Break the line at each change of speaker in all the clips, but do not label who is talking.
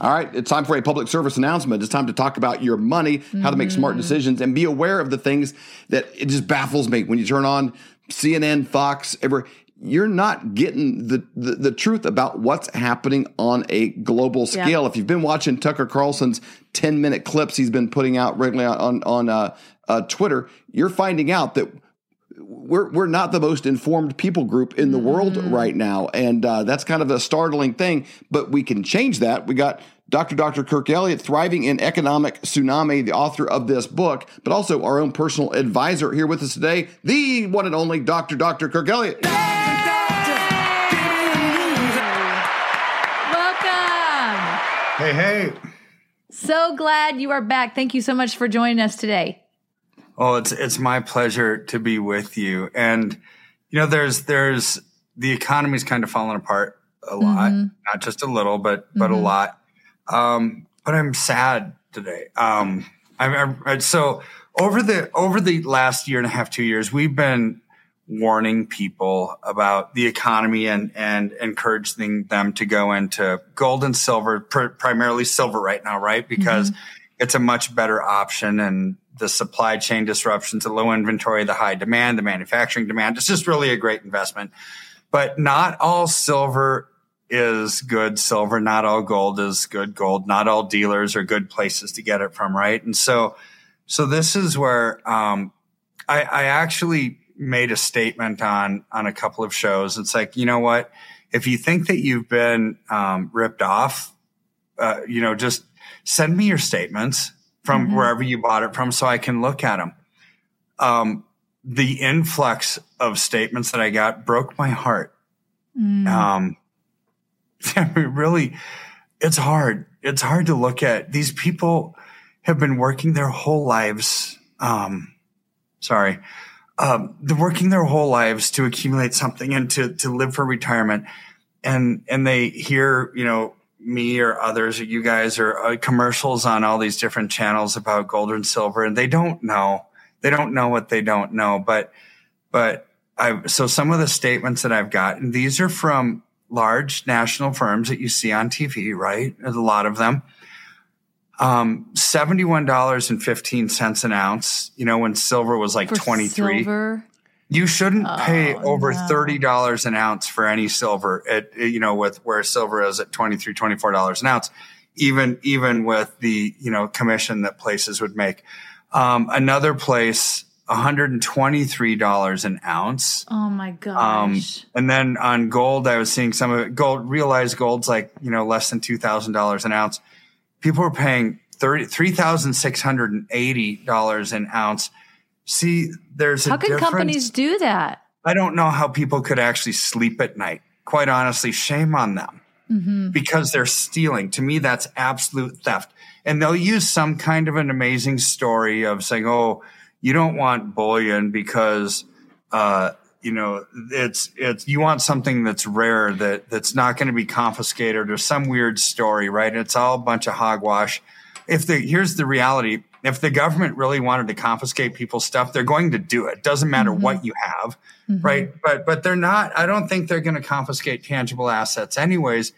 All right, it's time for a public service announcement. It's time to talk about your money, how to make smart
Mm-hmm.
decisions, and be aware of the things that it just baffles me when you turn on CNN, Fox, ever. You're not getting the, the, the truth about what's happening on a global
Yeah.
scale. If you've been watching Tucker Carlson's 10 minute clips he's been putting out regularly on, on uh, uh, Twitter, you're finding out that we're we're not the most informed people group in the world right now, and uh, that's kind of a startling thing. But we can change that. We got Dr. Dr. Kirk Elliott, thriving in economic tsunami, the author of this book, but also our own personal advisor here with us today, the one and only Dr. Dr. Kirk Elliott.
Welcome.
Hey, hey.
So glad you are back. Thank you so much for joining us today.
Oh, it's it's my pleasure to be with you. And you know, there's there's the economy's kind of fallen apart a lot, not just a little, but but a lot. Um, but I'm sad today. Um, I'm, I'm so over the over the last year and a half, two years, we've been warning people about the economy and and encouraging them to go into gold and silver, pr- primarily silver right now, right? Because it's a much better option and the supply chain disruptions, the low inventory, the high demand, the manufacturing demand. It's just really a great investment. But not all silver is good silver. Not all gold is good gold. Not all dealers are good places to get it from, right? And so, so this is where um, I, I actually made a statement on on a couple of shows. It's like, you know what? If you think that you've been um, ripped off, uh, you know, just send me your statements from wherever you bought it from, so I can look at them. Um, the influx of statements that I got broke my heart. Um, I mean, really, it's hard. It's hard to look at. These people have been working their whole lives. Um, sorry, um, they're working their whole lives to accumulate something and to to live for retirement, and and they hear you know me or others or you guys or uh, commercials on all these different channels about gold and silver, and they don't know. They don't know what they don't know, but but I so some of the statements that I've gotten these are from large national firms that you see on TV, right? There's a lot of them. Um, seventy-one dollars and fifteen cents an ounce. You know, when silver was like
For
twenty-three.
silver.
You shouldn't pay
Oh,
over
no.
thirty dollars an ounce for any silver. At you know, with where silver is at 23 dollars an ounce, even even with the you know commission that places would make. Um, another place, one hundred and twenty three dollars an ounce.
Oh my
Um,
gosh.
and then on gold, I was seeing some of it. Gold, realized gold's like you know less than two thousand dollars an ounce. People were paying thirty three thousand six hundred and eighty dollars an ounce. See, there's a
How can
difference.
companies do that?
I don't know how people could actually sleep at night. Quite honestly, shame on them
Mm-hmm.
because they're stealing. To me, that's absolute theft. And they'll use some kind of an amazing story of saying, "Oh, you don't want bullion because, uh, you know, it's it's you want something that's rare that that's not going to be confiscated or some weird story, right? It's all a bunch of hogwash. If the here's the reality, if the government really wanted to confiscate people's stuff, they're going to do it. Doesn't matter mm-hmm. what you have, mm-hmm. right? But but they're not. I don't think they're going to confiscate tangible assets, anyways.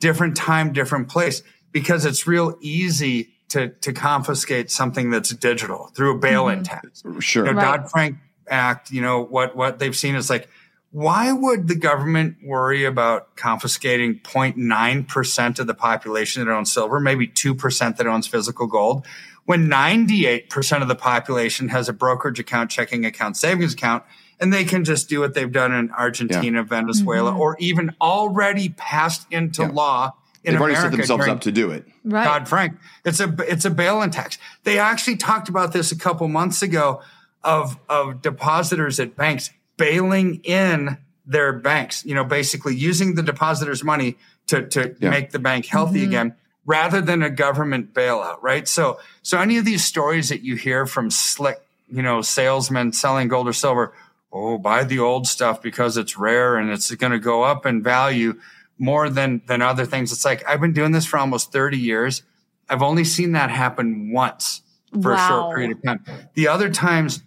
Different time, different place, because it's real easy to to confiscate something that's digital through a bail-in mm-hmm. tax.
Sure.
You know,
Right.
Dodd Frank Act, you know, what, what they've seen is like, why would the government worry about confiscating 0.9% of the population that owns silver, maybe 2% that owns physical gold, when 98% of the population has a brokerage account, checking account, savings account, and they can just do what they've done in Argentina, Venezuela, mm-hmm. or even already passed into
Yeah.
law in
They've already set themselves
during-
up to do it.
Right.
Dodd Frank. It's a it's a bail-in tax. They actually talked about this a couple months ago of of depositors at banks bailing in their banks. You know, basically using the depositors' money to to
Yeah.
make the bank healthy mm-hmm. again. rather than a government bailout, right? So, so any of these stories that you hear from slick, you know, salesmen selling gold or silver, oh, buy the old stuff because it's rare and it's going to go up in value more than than other things. It's like I've been doing this for almost 30 years. I've only seen that happen once for wow. a short period of time. The other times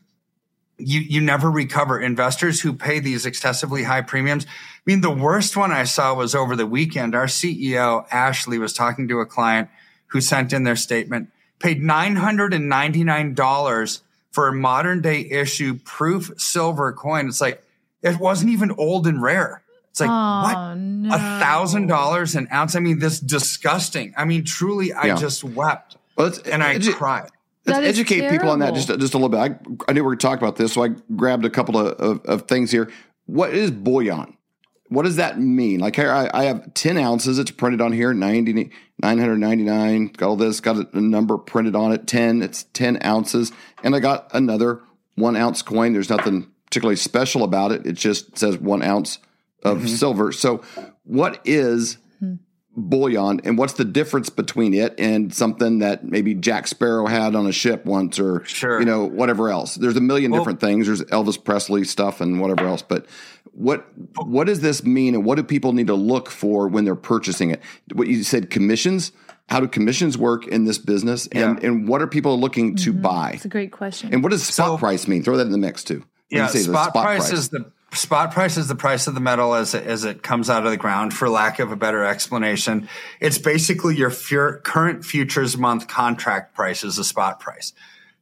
you you never recover. Investors who pay these excessively high premiums. I mean, the worst one I saw was over the weekend. Our CEO Ashley was talking to a client who sent in their statement, paid nine hundred and ninety nine dollars for a modern day issue proof silver coin. It's like it wasn't even old and rare. It's like oh, what a thousand dollars an ounce. I mean, this disgusting. I mean, truly, I yeah. just wept well, and I cried.
Let's educate terrible. people on that just just a little bit. I, I knew we were going to talk about this, so I grabbed a couple of, of, of, things here. What is bullion? What does that mean? Like here, I, I have 10 ounces. It's printed on here, 90, 999. Got all this, got a, a number printed on it, 10. It's 10 ounces. And I got another one ounce coin. There's nothing particularly special about it. It just says one ounce of mm-hmm. silver. So, what is bullion and what's the difference between it and something that maybe Jack Sparrow had on a ship once or sure. you know whatever else? There's a million well, different things. There's Elvis Presley stuff and whatever else but what what does this mean and what do people need to look for when they're purchasing it? What you said commissions? How do commissions work in this business? And yeah. and what are people looking to mm-hmm. buy?
It's a great question.
And what does spot so, price mean? Throw that in the mix too.
Yeah spot, spot price, price. is the spot price is the price of the metal as it, as it comes out of the ground for lack of a better explanation. It's basically your current futures month contract price is a spot price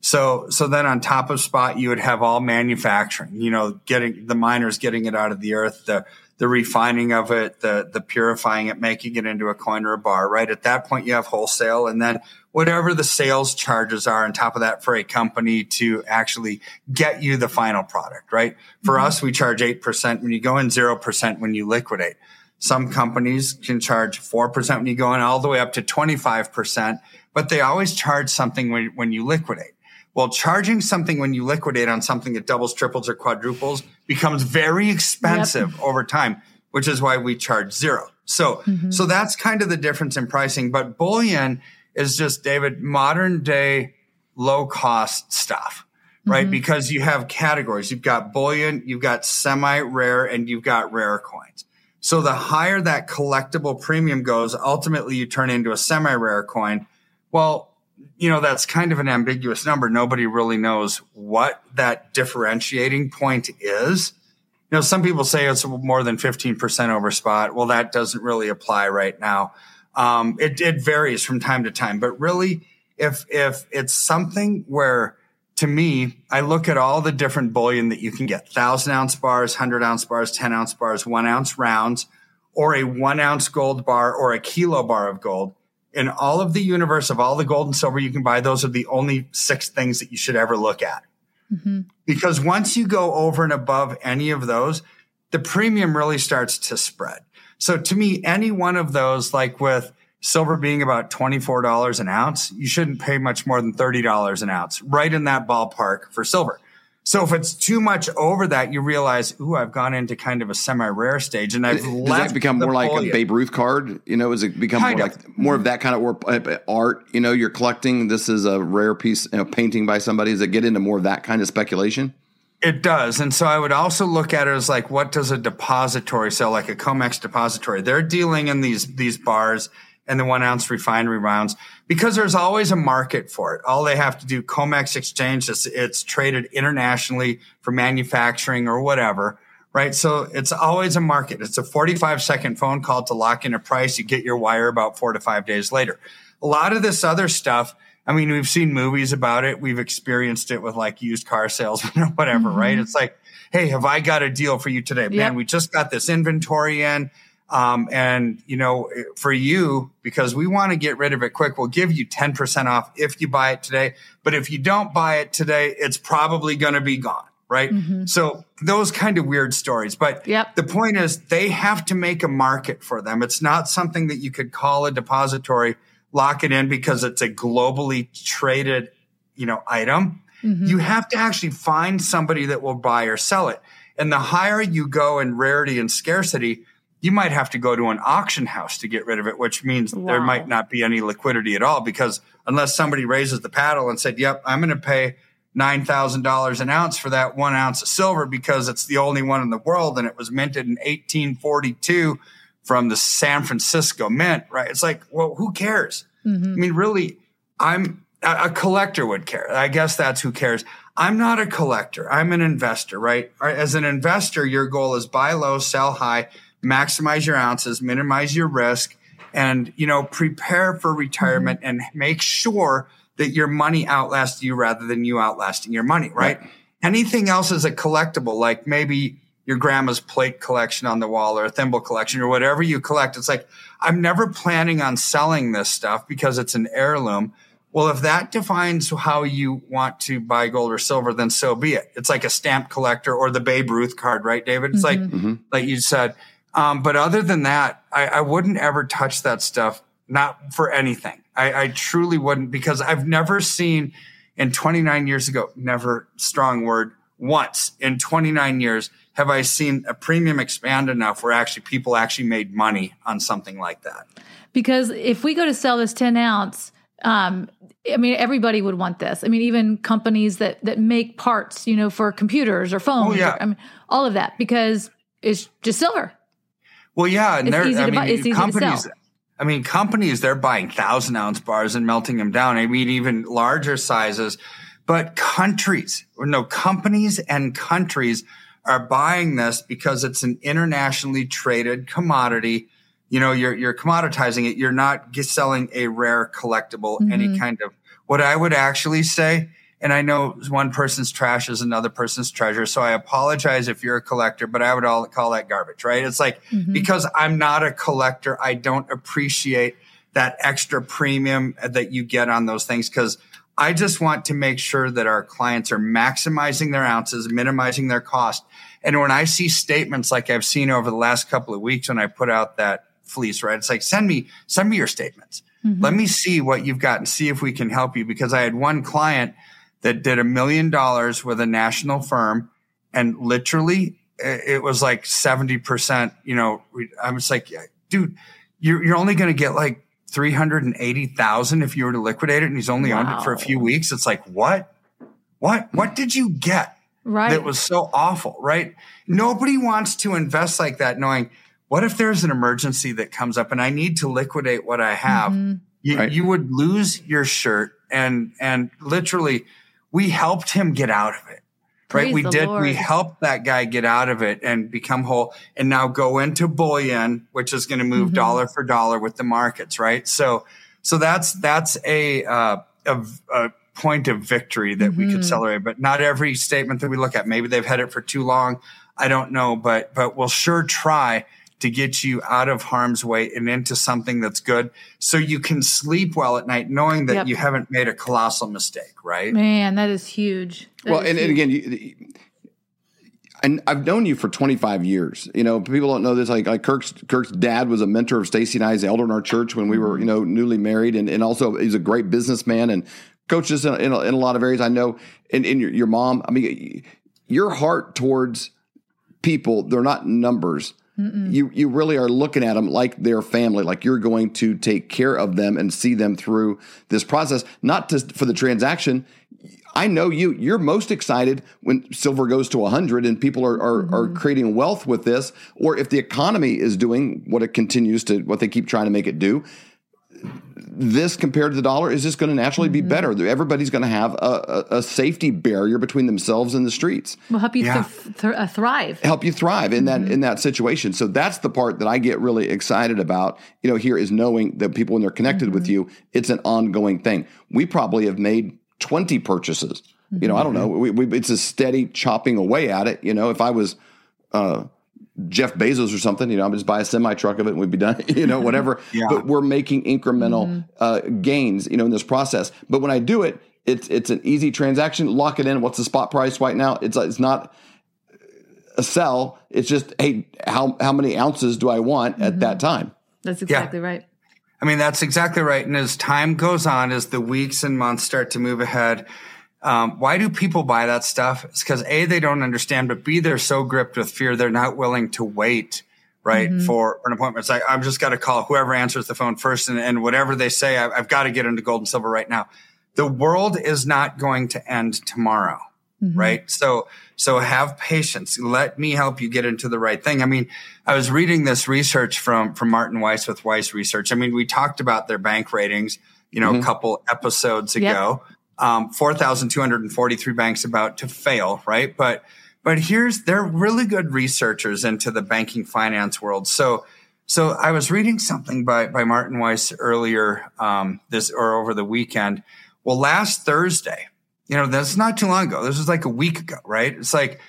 so so then on top of spot you would have all manufacturing you know getting the miners getting it out of the earth the the refining of it the the purifying it making it into a coin or a bar right at that point you have wholesale and then whatever the sales charges are on top of that for a company to actually get you the final product, right? For mm-hmm. us, we charge 8% when you go in, 0% when you liquidate. Some companies can charge 4% when you go in all the way up to 25%, but they always charge something when, when you liquidate. Well, charging something when you liquidate on something that doubles, triples, or quadruples becomes very expensive yep. over time, which is why we charge zero. So, mm-hmm. so that's kind of the difference in pricing. But bullion is just David modern day low cost stuff, right? Mm-hmm. Because you have categories. You've got bullion, you've got semi rare, and you've got rare coins. So the higher that collectible premium goes, ultimately you turn into a semi rare coin. Well, you know, that's kind of an ambiguous number. Nobody really knows what that differentiating point is. You know, some people say it's more than 15% over spot. Well, that doesn't really apply right now. Um, it, it varies from time to time, but really, if if it's something where to me, I look at all the different bullion that you can get: thousand ounce bars, hundred ounce bars, ten ounce bars, one ounce rounds, or a one ounce gold bar or a kilo bar of gold. In all of the universe of all the gold and silver you can buy, those are the only six things that you should ever look at. Mm-hmm. Because once you go over and above any of those, the premium really starts to spread. So to me, any one of those, like with silver being about $24 an ounce, you shouldn't pay much more than $30 an ounce, right in that ballpark for silver. So if it's too much over that, you realize, ooh, I've gone into kind of a semi-rare stage, and I've
Does
left.
It become more like a Babe Ruth card? You know, has it become kind more of. like more of that kind of uh, art? You know, you're collecting. This is a rare piece, you know, painting by somebody. Does it get into more of that kind of speculation?
It does. And so I would also look at it as like, what does a depository sell? Like a COMEX depository. They're dealing in these, these bars and the one ounce refinery rounds because there's always a market for it. All they have to do, COMEX exchange, it's, it's traded internationally for manufacturing or whatever, right? So it's always a market. It's a 45 second phone call to lock in a price. You get your wire about four to five days later. A lot of this other stuff, I mean, we've seen movies about it. We've experienced it with like used car salesmen or whatever, mm-hmm. right? It's like, Hey, have I got a deal for you today? Yep. Man, we just got this inventory in. Um, and you know, for you, because we want to get rid of it quick, we'll give you 10% off if you buy it today. But if you don't buy it today, it's probably going to be gone. Right. Mm-hmm. So those kind of weird stories. But yep. the point is they have to make a market for them. It's not something that you could call a depository lock it in because it's a globally traded, you know, item. Mm-hmm. You have to actually find somebody that will buy or sell it. And the higher you go in rarity and scarcity, you might have to go to an auction house to get rid of it, which means wow. there might not be any liquidity at all because unless somebody raises the paddle and said, yep, I'm going to pay $9,000 an ounce for that one ounce of silver because it's the only one in the world and it was minted in 1842 from the San Francisco Mint, right? It's like, well, who cares? Mm-hmm. I mean, really, I'm a collector would care. I guess that's who cares. I'm not a collector. I'm an investor, right? As an investor, your goal is buy low, sell high, maximize your ounces, minimize your risk, and, you know, prepare for retirement mm-hmm. and make sure that your money outlasts you rather than you outlasting your money, right? right? Anything else is a collectible, like maybe your grandma's plate collection on the wall or a thimble collection or whatever you collect. It's like, I'm never planning on selling this stuff because it's an heirloom. Well, if that defines how you want to buy gold or silver, then so be it. It's like a stamp collector or the Babe Ruth card, right, David? It's mm-hmm. like, mm-hmm. like you said. Um, but other than that, I, I, wouldn't ever touch that stuff, not for anything. I, I truly wouldn't because I've never seen in 29 years ago, never strong word, once in 29 years have I seen a premium expand enough where actually people actually made money on something like that.
Because if we go to sell this 10 ounce, um, I mean, everybody would want this. I mean, even companies that that make parts, you know, for computers or phones. Oh, yeah. Or, I mean, all of that because it's just silver.
Well, yeah, and they're I mean, buy, companies. I mean, companies they're buying thousand ounce bars and melting them down. I mean, even larger sizes. But countries, or no, companies and countries are buying this because it's an internationally traded commodity you know you're you're commoditizing it you're not selling a rare collectible mm-hmm. any kind of what i would actually say and i know one person's trash is another person's treasure so i apologize if you're a collector but i would all call that garbage right it's like mm-hmm. because i'm not a collector i don't appreciate that extra premium that you get on those things because I just want to make sure that our clients are maximizing their ounces, minimizing their cost. And when I see statements like I've seen over the last couple of weeks when I put out that fleece, right? It's like, send me, send me your statements. Mm-hmm. Let me see what you've got and see if we can help you. Because I had one client that did a million dollars with a national firm and literally it was like 70%, you know, I was like, dude, you're, you're only going to get like 380,000 if you were to liquidate it and he's only wow. on it for a few weeks. It's like, what? What? What did you get?
Right.
That was so awful, right? Nobody wants to invest like that knowing what if there's an emergency that comes up and I need to liquidate what I have? Mm-hmm. You, right. you would lose your shirt and, and literally we helped him get out of it. Praise right. We did, Lord. we helped that guy get out of it and become whole and now go into bullion, which is going to move mm-hmm. dollar for dollar with the markets. Right. So, so that's, that's a, uh, a, a point of victory that mm-hmm. we could mm-hmm. celebrate, but not every statement that we look at. Maybe they've had it for too long. I don't know, but, but we'll sure try to get you out of harm's way and into something that's good so you can sleep well at night knowing that yep. you haven't made a colossal mistake, right?
Man, that is huge. That
well,
is
and,
huge.
and again, you, and I've known you for 25 years. You know, people don't know this. Like, like Kirk's Kirk's dad was a mentor of Stacy and I's elder in our church when we were, mm-hmm. you know, newly married, and, and also he's a great businessman and coaches in, in, a, in a lot of areas. I know, and, and your, your mom. I mean, your heart towards people, they're not numbers. Mm-mm. You you really are looking at them like their family, like you're going to take care of them and see them through this process, not just for the transaction. I know you. You're most excited when silver goes to 100 and people are are, mm-hmm. are creating wealth with this, or if the economy is doing what it continues to, what they keep trying to make it do this compared to the dollar is just going to naturally be mm-hmm. better. Everybody's going to have a, a, a, safety barrier between themselves and the streets.
Will help you yeah. th- th- uh, thrive.
Help you thrive in mm-hmm. that in that situation. So that's the part that I get really excited about. You know, here is knowing that people when they're connected mm-hmm. with you, it's an ongoing thing. We probably have made twenty purchases. You know, I don't know. We, we, it's a steady chopping away at it. You know, if I was. Uh, Jeff Bezos or something, you know, I'm just buy a semi truck of it and we'd be done, you know, whatever. yeah. But we're making incremental mm-hmm. uh, gains, you know, in this process. But when I do it, it's it's an easy transaction. Lock it in. What's the spot price right now? It's it's not a sell. It's just hey, how how many ounces do I want mm-hmm. at that time?
That's exactly yeah. right.
I mean, that's exactly right. And as time goes on, as the weeks and months start to move ahead, um, why do people buy that stuff? It's because A, they don't understand, but B, they're so gripped with fear, they're not willing to wait right? Mm-hmm. For, an appointment. It's like, I've just got to call whoever answers the phone first and, and whatever they say, I've, I've got to get into gold and silver right now. The world is not going to end tomorrow. Mm-hmm. Right. So, so have patience. Let me help you get into the right thing. I mean, I was reading this research from, from Martin Weiss with Weiss Research. I mean, we talked about their bank ratings, you know, mm-hmm. a couple episodes ago. Yep. Um, 4,243 banks about to fail, right? But, but here's, they're really good researchers into the banking finance world. So, so I was reading something by, by Martin Weiss earlier, um, this or over the weekend. Well, last Thursday, you know, that's not too long ago. This was like a week ago, right? It's like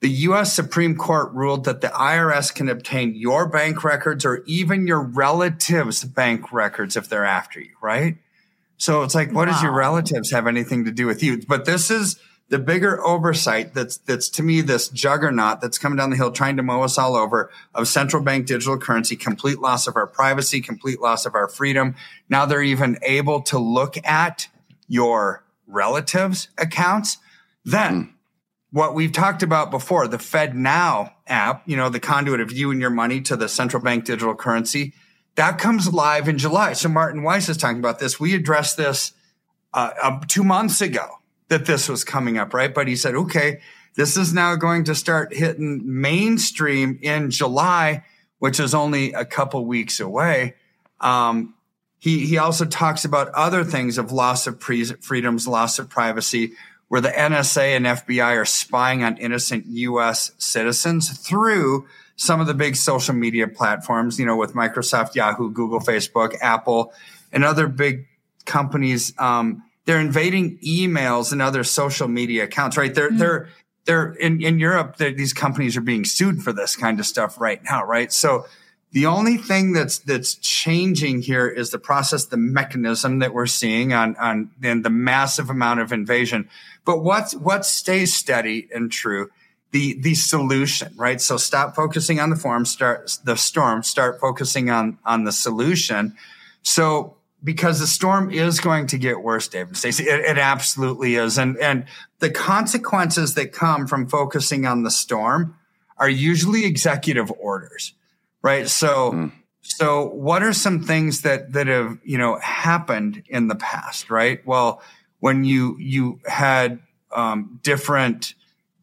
the U.S. Supreme Court ruled that the IRS can obtain your bank records or even your relatives' bank records if they're after you, right? So it's like, what wow. does your relatives have anything to do with you? But this is the bigger oversight that's that's to me this juggernaut that's coming down the hill trying to mow us all over of central bank digital currency complete loss of our privacy complete loss of our freedom now they're even able to look at your relatives' accounts, then mm. what we've talked about before, the FedNow app, you know, the conduit of you and your money to the central bank digital currency, that comes live in July. So Martin Weiss is talking about this. We addressed this uh, uh, two months ago that this was coming up, right? But he said, okay, this is now going to start hitting mainstream in July, which is only a couple weeks away. Um, he, he also talks about other things of loss of pre- freedoms, loss of privacy, where the NSA and FBI are spying on innocent U.S. citizens through some of the big social media platforms, you know, with Microsoft, Yahoo, Google, Facebook, Apple, and other big companies. Um, they're invading emails and other social media accounts, right? They're, mm-hmm. they're, they're in, in Europe, these companies are being sued for this kind of stuff right now, right? So the only thing that's that's changing here is the process, the mechanism that we're seeing on on and the massive amount of invasion. But what what stays steady and true? The the solution, right? So stop focusing on the form, start the storm, start focusing on on the solution. So because the storm is going to get worse, David Stacy. It, it absolutely is. And and the consequences that come from focusing on the storm are usually executive orders right? So, mm. so what are some things that that have you know happened in the past, right? Well, when you you had um, different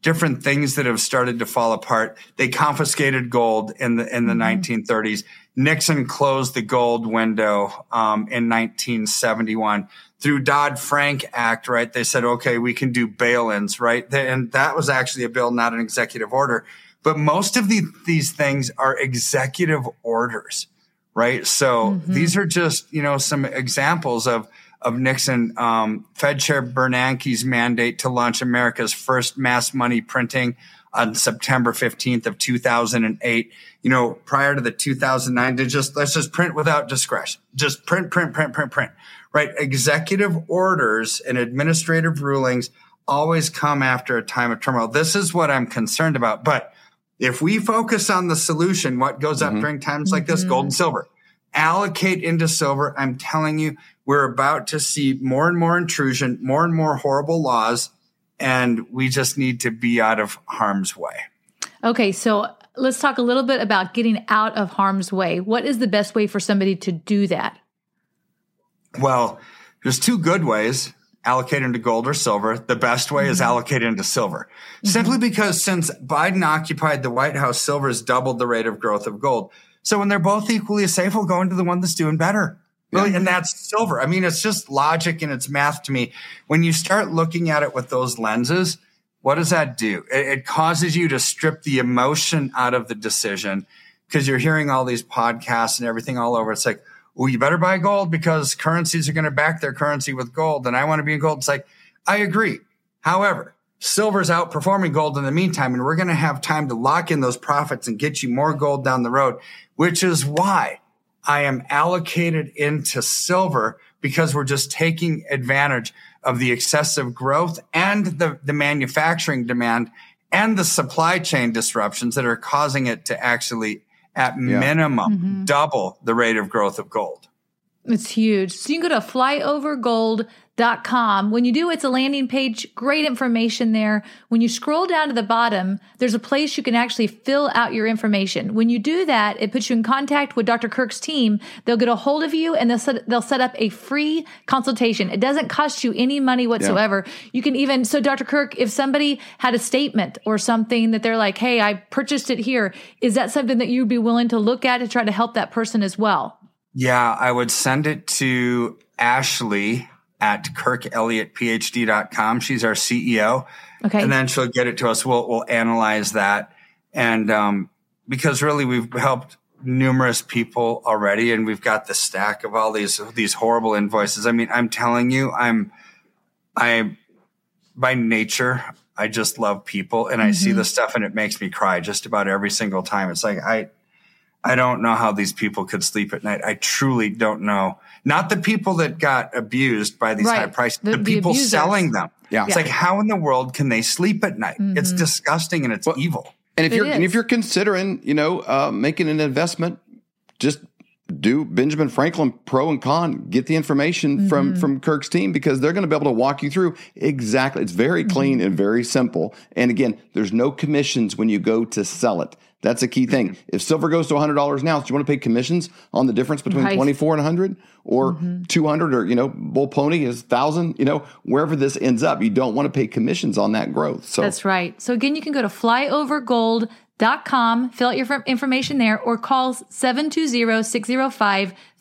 different things that have started to fall apart. They confiscated gold in the in the mm-hmm. 1930s. Nixon closed the gold window um, in 1971 through Dodd Frank Act. Right? They said, okay, we can do bail-ins. Right? And that was actually a bill, not an executive order. But most of the, these things are executive orders, right? So mm-hmm. these are just, you know, some examples of, of Nixon, um, Fed Chair Bernanke's mandate to launch America's first mass money printing on September 15th of 2008. You know, prior to the 2009, to just, let's just print without discretion. Just print, print, print, print, print, right? Executive orders and administrative rulings always come after a time of turmoil. This is what I'm concerned about. But if we focus on the solution, what goes up mm-hmm. during times like this, mm-hmm. gold and silver, allocate into silver. I'm telling you, we're about to see more and more intrusion, more and more horrible laws, and we just need to be out of harm's way.
Okay, so let's talk a little bit about getting out of harm's way. What is the best way for somebody to do that?
Well, there's two good ways allocate into gold or silver. The best way mm-hmm. is allocate into silver. Mm-hmm. Simply because since Biden occupied the White House, silver has doubled the rate of growth of gold. So when they're both equally safe, we'll go into the one that's doing better. Really, yeah. and that's silver. I mean, it's just logic and it's math to me. When you start looking at it with those lenses, what does that do? It, it causes you to strip the emotion out of the decision because you're hearing all these podcasts and everything all over. It's like, well, you better buy gold because currencies are going to back their currency with gold. And I want to be in gold. It's like, I agree. However, silver's outperforming gold in the meantime, and we're going to have time to lock in those profits and get you more gold down the road, which is why I am allocated into silver because we're just taking advantage of the excessive growth and the, the manufacturing demand and the supply chain disruptions that are causing it to actually at yeah. minimum mm-hmm. double the rate of growth of gold.
It's huge. So you can go to flyovergold.com dot com. When you do, it's a landing page, great information there. When you scroll down to the bottom, there's a place you can actually fill out your information. When you do that, it puts you in contact with Dr. Kirk's team. They'll get a hold of you and they'll set, they'll set up a free consultation. It doesn't cost you any money whatsoever. Yeah. You can even, so Dr. Kirk, if somebody had a statement or something that they're like, Hey, I purchased it here. Is that something that you'd be willing to look at to try to help that person as well?
Yeah, I would send it to Ashley at kirkelliottphd.com. She's our CEO. Okay. And then she'll get it to us. We'll, we'll analyze that. And, um, because really we've helped numerous people already and we've got the stack of all these, these horrible invoices. I mean, I'm telling you, I'm, I, by nature, I just love people and mm-hmm. I see mm-hmm. the stuff and it makes me cry just about every single time. It's like, I, I don't know how these people could sleep at night. I truly don't know. Not the people that got abused by these right. high prices, the, the people the selling them. Yeah. It's yeah. like, how in the world can they sleep at night? Mm-hmm. It's disgusting and it's well, evil.
And if it you're, and if you're considering, you know, uh, making an investment, just do Benjamin Franklin pro and con. Get the information mm-hmm. from from Kirk's team because they're going to be able to walk you through exactly. It's very clean mm-hmm. and very simple. And again, there's no commissions when you go to sell it. That's a key thing. If silver goes to $100 now, do you want to pay commissions on the difference between right. 24 and 100 or mm-hmm. 200 or, you know, Bo Polny is 1000, you know, wherever this ends up, you don't want to pay commissions on that growth. So
That's right. So again, you can go to flyovergold.com, fill out your information there or call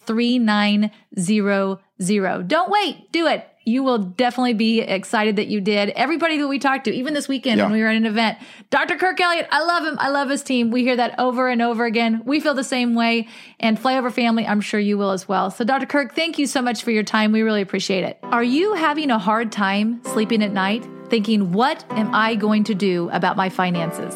720-605-3900. Don't wait. Do it you will definitely be excited that you did. Everybody that we talked to, even this weekend yeah. when we were at an event, Dr. Kirk Elliott, I love him. I love his team. We hear that over and over again. We feel the same way. And Flyover family, I'm sure you will as well. So, Dr. Kirk, thank you so much for your time. We really appreciate it. Are you having a hard time sleeping at night, thinking, what am I going to do about my finances?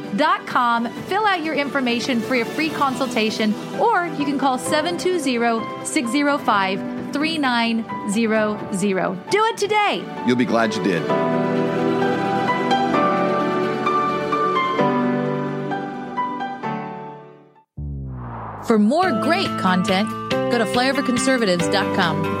fill out your information for a free consultation, or you can call 720 605 3900. Do it today.
You'll be glad you did.
For more great content, go to flyoverconservatives.com.